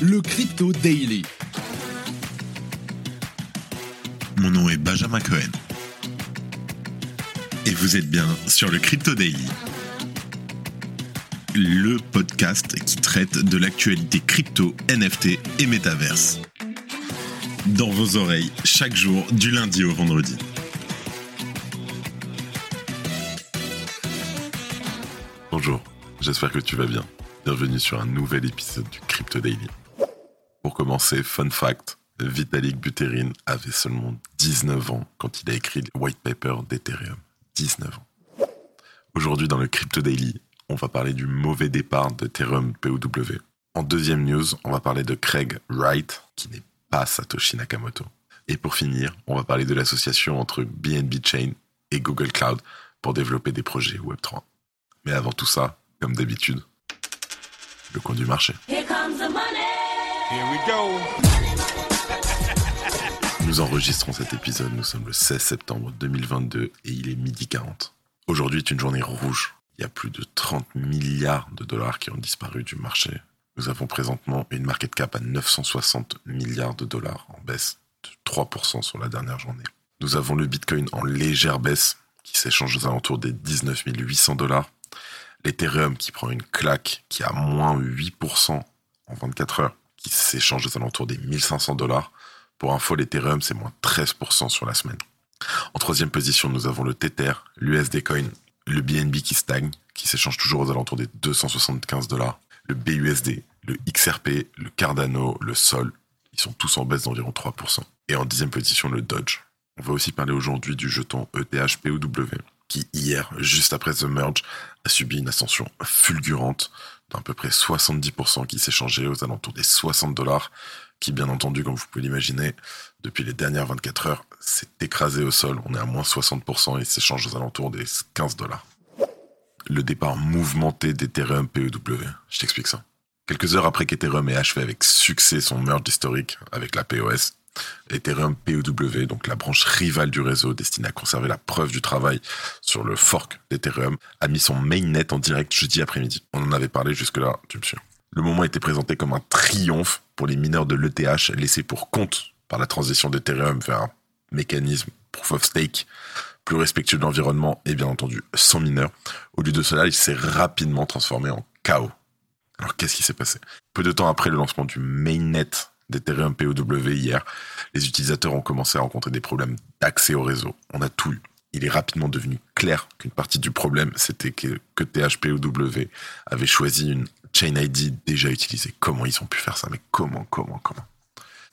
le Crypto Daily. Mon nom est Benjamin Cohen. Et vous êtes bien sur le Crypto Daily. Le podcast qui traite de l'actualité crypto, NFT et métaverse. Dans vos oreilles, chaque jour, du lundi au vendredi. Bonjour, j'espère que tu vas bien. Bienvenue sur un nouvel épisode du Crypto Daily. Pour commencer, fun fact, Vitalik Buterin avait seulement 19 ans quand il a écrit le white paper d'Ethereum. 19 ans. Aujourd'hui, dans le Crypto Daily, on va parler du mauvais départ d'Ethereum POW. En deuxième news, on va parler de Craig Wright, qui n'est pas Satoshi Nakamoto. Et pour finir, on va parler de l'association entre BNB Chain et Google Cloud pour développer des projets Web3. Mais avant tout ça, comme d'habitude, le coin du marché. Here we go. Nous enregistrons cet épisode, nous sommes le 16 septembre 2022 et il est midi 40. Aujourd'hui est une journée rouge. Il y a plus de 30 milliards de dollars qui ont disparu du marché. Nous avons présentement une market cap à 960 milliards de dollars en baisse de 3% sur la dernière journée. Nous avons le Bitcoin en légère baisse qui s'échange aux alentours des 19 800 dollars. L'Ethereum qui prend une claque qui a moins 8% en 24 heures qui s'échange aux alentours des 1500 dollars. Pour info, l'Ethereum, c'est moins 13% sur la semaine. En troisième position, nous avons le Tether, l'USD Coin, le BNB qui stagne, qui s'échange toujours aux alentours des 275 dollars, le BUSD, le XRP, le Cardano, le Sol, ils sont tous en baisse d'environ 3%. Et en dixième position, le Dodge. On va aussi parler aujourd'hui du jeton ETH POW, qui hier, juste après The Merge, a subi une ascension fulgurante d'à peu près 70% qui s'échangeait aux alentours des 60 dollars, qui bien entendu, comme vous pouvez l'imaginer, depuis les dernières 24 heures, s'est écrasé au sol. On est à moins 60% et s'échange aux alentours des 15 dollars. Le départ mouvementé d'Ethereum POW. Je t'explique ça. Quelques heures après qu'Ethereum ait achevé avec succès son merge historique avec la POS, Ethereum POW, donc la branche rivale du réseau destinée à conserver la preuve du travail sur le fork d'Ethereum, a mis son mainnet en direct jeudi après-midi. On en avait parlé jusque-là, tu me suis. Le moment était présenté comme un triomphe pour les mineurs de l'ETH laissés pour compte par la transition d'Ethereum vers un mécanisme proof of stake plus respectueux de l'environnement et bien entendu sans mineurs. Au lieu de cela, il s'est rapidement transformé en chaos. Alors qu'est-ce qui s'est passé? Peu de temps après le lancement du mainnet d'Ethereum POW hier, les utilisateurs ont commencé à rencontrer des problèmes d'accès au réseau. On a tout eu. Il est rapidement devenu clair qu'une partie du problème, c'était que, que THPOW avait choisi une Chain ID déjà utilisée. Comment ils ont pu faire ça? Mais comment, comment, comment?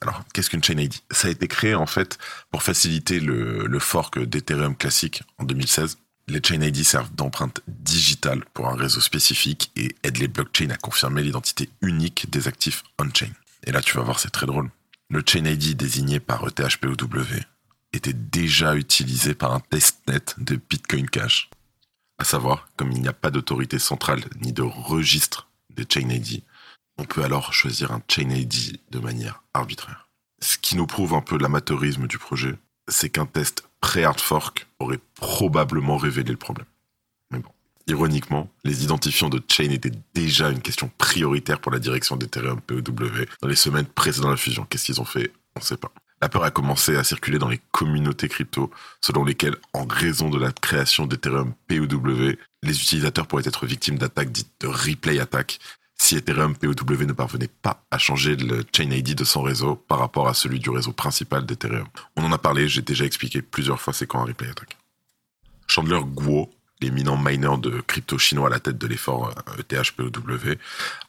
Alors, qu'est-ce qu'une Chain ID Ça a été créé en fait pour faciliter le, le fork d'Ethereum classique en 2016. Les Chain ID servent d'empreinte digitale pour un réseau spécifique et aident les blockchains à confirmer l'identité unique des actifs on-chain. Et là, tu vas voir, c'est très drôle. Le Chain ID désigné par ETHPOW était déjà utilisé par un testnet de Bitcoin Cash. À savoir, comme il n'y a pas d'autorité centrale ni de registre des Chain ID, on peut alors choisir un Chain ID de manière arbitraire. Ce qui nous prouve un peu l'amateurisme du projet, c'est qu'un test pré-hard fork aurait probablement révélé le problème. Ironiquement, les identifiants de chain étaient déjà une question prioritaire pour la direction d'Ethereum POW dans les semaines précédant la fusion. Qu'est-ce qu'ils ont fait? On ne sait pas. La peur a commencé à circuler dans les communautés crypto, selon lesquelles, en raison de la création d'Ethereum POW, les utilisateurs pourraient être victimes d'attaques dites de replay attack si Ethereum POW ne parvenait pas à changer le chain ID de son réseau par rapport à celui du réseau principal d'Ethereum. On en a parlé, j'ai déjà expliqué plusieurs fois c'est quoi un replay attack. Chandler Guo, l'éminent miner de crypto chinois à la tête de l'effort euh, ETH POW,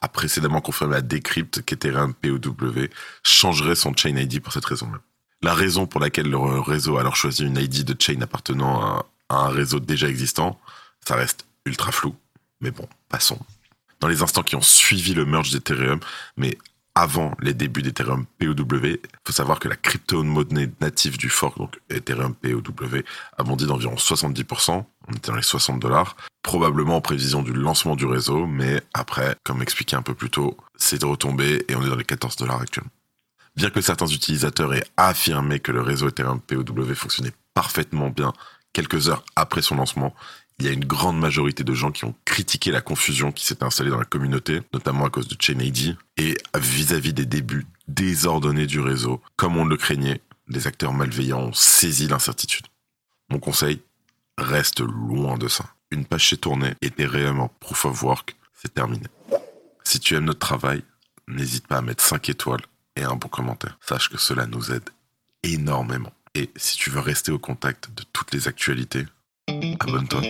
a précédemment confirmé à Decrypt qu'Ethereum POW changerait son chain ID pour cette raison même. La raison pour laquelle le réseau a alors choisi une ID de chain appartenant à, à un réseau déjà existant, ça reste ultra flou. Mais bon, passons. Dans les instants qui ont suivi le merge d'Ethereum, mais avant les débuts d'Ethereum POW, il faut savoir que la crypto-monnaie native du fork, donc Ethereum POW, a bondi d'environ 70%, on était dans les 60 dollars, probablement en prévision du lancement du réseau, mais après, comme expliqué un peu plus tôt, c'est retombé et on est dans les 14 dollars actuellement. Bien que certains utilisateurs aient affirmé que le réseau Ethereum POW fonctionnait parfaitement bien quelques heures après son lancement, il y a une grande majorité de gens qui ont critiqué la confusion qui s'était installée dans la communauté, notamment à cause de Chain et vis-à-vis des débuts désordonnés du réseau. Comme on le craignait, les acteurs malveillants ont saisi l'incertitude. Mon conseil, reste loin de ça. Une page chez tournée était réellement proof of work, c'est terminé. Si tu aimes notre travail, n'hésite pas à mettre 5 étoiles et un bon commentaire. Sache que cela nous aide énormément. Et si tu veux rester au contact de toutes les actualités, abonne-toi.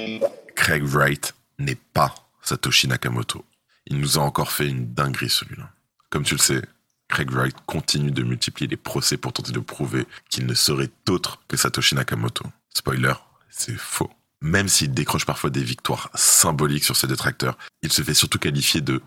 Craig Wright n'est pas Satoshi Nakamoto. Il nous a encore fait une dinguerie celui-là. Comme tu le sais, Craig Wright continue de multiplier les procès pour tenter de prouver qu'il ne serait autre que Satoshi Nakamoto. Spoiler, c'est faux. Même s'il décroche parfois des victoires symboliques sur ses détracteurs, il se fait surtout qualifier de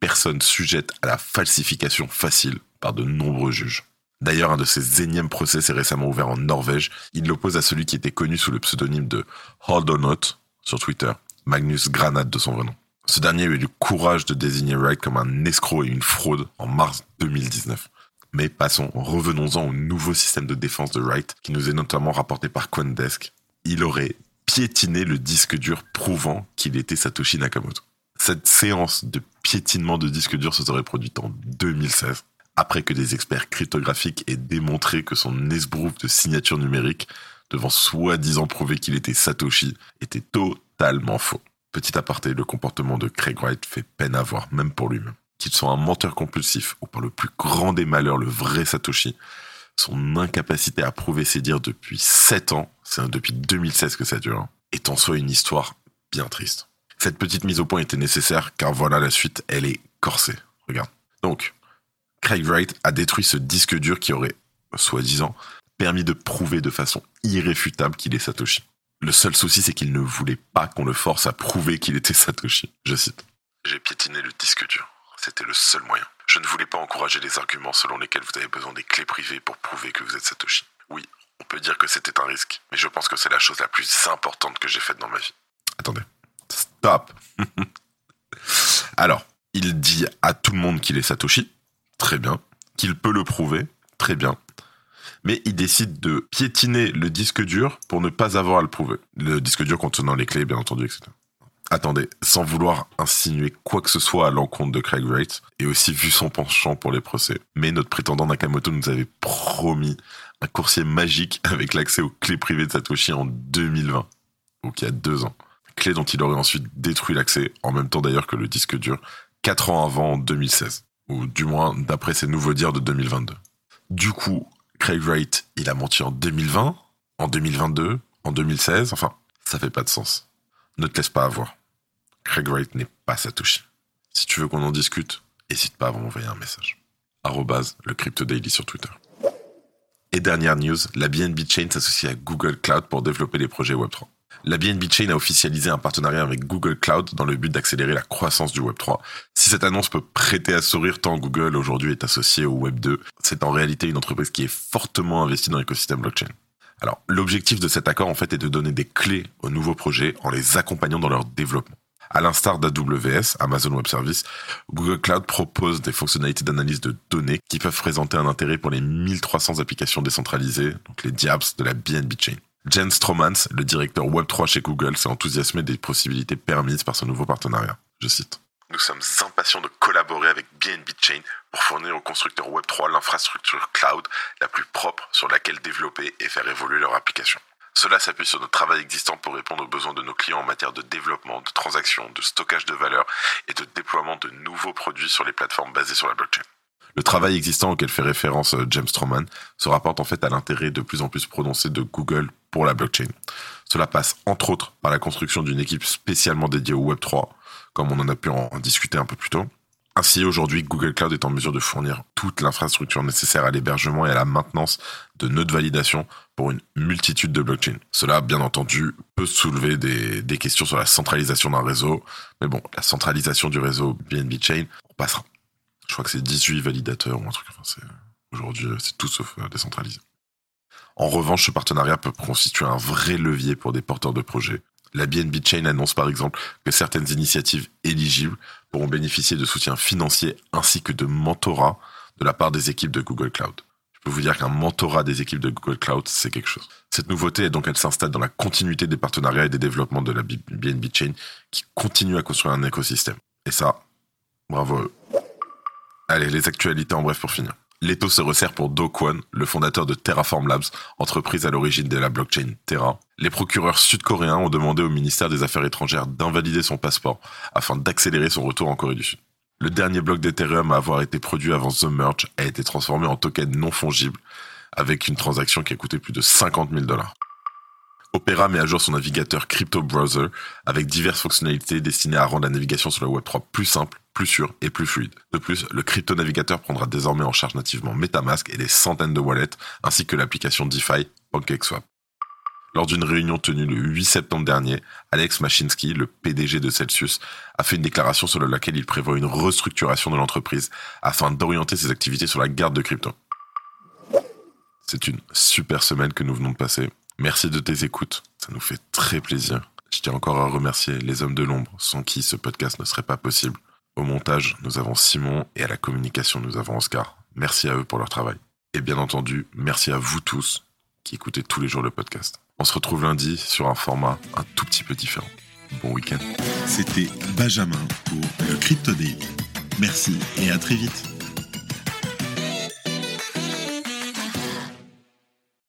personne sujette à la falsification facile par de nombreux juges. D'ailleurs, un de ses énièmes procès s'est récemment ouvert en Norvège. Il l'oppose à celui qui était connu sous le pseudonyme de Hold On Not sur Twitter, Magnus Granat de son vrai nom. Ce dernier a eu le courage de désigner Wright comme un escroc et une fraude en mars 2019. Mais passons, revenons-en au nouveau système de défense de Wright qui nous est notamment rapporté par Coindesk. Il aurait piétiné le disque dur prouvant qu'il était Satoshi Nakamoto. Cette séance de piétinement de disque dur se serait produite en 2016 après que des experts cryptographiques aient démontré que son esbrouf de signature numérique, devant soi-disant prouver qu'il était Satoshi, était totalement faux. Petit aparté, le comportement de Craig Wright fait peine à voir, même pour lui-même. Qu'il soit un menteur compulsif ou par le plus grand des malheurs le vrai Satoshi, son incapacité à prouver ses dires depuis 7 ans, c'est depuis 2016 que ça dure, hein, est en soi une histoire bien triste. Cette petite mise au point était nécessaire car voilà la suite, elle est corsée. Regarde. Donc, Craig Wright a détruit ce disque dur qui aurait, soi-disant, permis de prouver de façon irréfutable qu'il est Satoshi. Le seul souci, c'est qu'il ne voulait pas qu'on le force à prouver qu'il était Satoshi. Je cite. J'ai piétiné le disque dur. C'était le seul moyen. Je ne voulais pas encourager les arguments selon lesquels vous avez besoin des clés privées pour prouver que vous êtes Satoshi. Oui, on peut dire que c'était un risque, mais je pense que c'est la chose la plus importante que j'ai faite dans ma vie. Attendez. Stop. Alors, il dit à tout le monde qu'il est Satoshi, très bien, qu'il peut le prouver, très bien. Mais il décide de piétiner le disque dur pour ne pas avoir à le prouver. Le disque dur contenant les clés, bien entendu, etc. Attendez, sans vouloir insinuer quoi que ce soit à l'encontre de Craig Wright, et aussi vu son penchant pour les procès, mais notre prétendant Nakamoto nous avait promis un coursier magique avec l'accès aux clés privées de Satoshi en 2020, donc il y a deux ans. Clé dont il aurait ensuite détruit l'accès, en même temps d'ailleurs que le disque dur, quatre ans avant, en 2016 ou du moins d'après ses nouveaux dires de 2022. Du coup, Craig Wright, il a menti en 2020, en 2022, en 2016, enfin, ça fait pas de sens. Ne te laisse pas avoir. Craig Wright n'est pas Satoshi. Si tu veux qu'on en discute, n'hésite pas à m'envoyer un message. Arrobase le Crypto Daily sur Twitter. Et dernière news, la BNB Chain s'associe à Google Cloud pour développer les projets Web3 la BNB Chain a officialisé un partenariat avec Google Cloud dans le but d'accélérer la croissance du Web3. Si cette annonce peut prêter à sourire tant Google aujourd'hui est associé au Web2, c'est en réalité une entreprise qui est fortement investie dans l'écosystème blockchain. Alors, l'objectif de cet accord, en fait, est de donner des clés aux nouveaux projets en les accompagnant dans leur développement. À l'instar d'AWS, Amazon Web Service, Google Cloud propose des fonctionnalités d'analyse de données qui peuvent présenter un intérêt pour les 1300 applications décentralisées, donc les DApps de la BNB Chain. Jen Stromans, le directeur Web3 chez Google, s'est enthousiasmé des possibilités permises par ce nouveau partenariat. Je cite. Nous sommes impatients de collaborer avec BNB Chain pour fournir aux constructeurs Web3 l'infrastructure cloud la plus propre sur laquelle développer et faire évoluer leur application. Cela s'appuie sur notre travail existant pour répondre aux besoins de nos clients en matière de développement, de transactions, de stockage de valeur et de déploiement de nouveaux produits sur les plateformes basées sur la blockchain. Le travail existant auquel fait référence euh, James Stroman se rapporte en fait à l'intérêt de plus en plus prononcé de Google pour la blockchain. Cela passe entre autres par la construction d'une équipe spécialement dédiée au Web3, comme on en a pu en discuter un peu plus tôt. Ainsi, aujourd'hui, Google Cloud est en mesure de fournir toute l'infrastructure nécessaire à l'hébergement et à la maintenance de nœuds de validation pour une multitude de blockchains. Cela, bien entendu, peut soulever des, questions sur la centralisation d'un réseau, mais bon, la centralisation du réseau BNB Chain, on passera. Je crois que c'est 18 validateurs ou un truc. Aujourd'hui, c'est tout sauf euh, décentralisé. En revanche, ce partenariat peut constituer un vrai levier pour des porteurs de projets. La BNB Chain annonce par exemple que certaines initiatives éligibles pourront bénéficier de soutien financier ainsi que de mentorat de la part des équipes de Google Cloud. Je peux vous dire qu'un mentorat des équipes de Google Cloud, c'est quelque chose. Cette nouveauté donc elle s'installe dans la continuité des partenariats et des développements de la BNB Chain qui continue à construire un écosystème. Et ça, bravo Allez, les actualités en bref pour finir. L'étau se resserre pour Do Kwon, le fondateur de Terraform Labs, entreprise à l'origine de la blockchain Terra. Les procureurs sud-coréens ont demandé au ministère des Affaires étrangères d'invalider son passeport afin d'accélérer son retour en Corée du Sud. Le dernier bloc d'Ethereum à avoir été produit avant The Merge a été transformé en token non fongible avec une transaction qui a coûté plus de 50 000 dollars. Opera met à jour son navigateur Crypto Browser avec diverses fonctionnalités destinées à rendre la navigation sur le Web3 plus simple, plus sûr et plus fluide. De plus, le crypto navigateur prendra désormais en charge nativement MetaMask et des centaines de wallets, ainsi que l'application DeFi PancakeSwap. Lors d'une réunion tenue le 8 septembre dernier, Alex Mashinsky, le PDG de Celsius, a fait une déclaration selon laquelle il prévoit une restructuration de l'entreprise afin d'orienter ses activités sur la garde de crypto. C'est une super semaine que nous venons de passer. Merci de tes écoutes, ça nous fait très plaisir. Je tiens encore à remercier les hommes de l'ombre, sans qui ce podcast ne serait pas possible. Au montage, nous avons Simon et à la communication, nous avons Oscar. Merci à eux pour leur travail. Et bien entendu, merci à vous tous qui écoutez tous les jours le podcast. On se retrouve lundi sur un format un tout petit peu différent. Bon week-end. C'était Benjamin pour le Crypto. Merci et à très vite.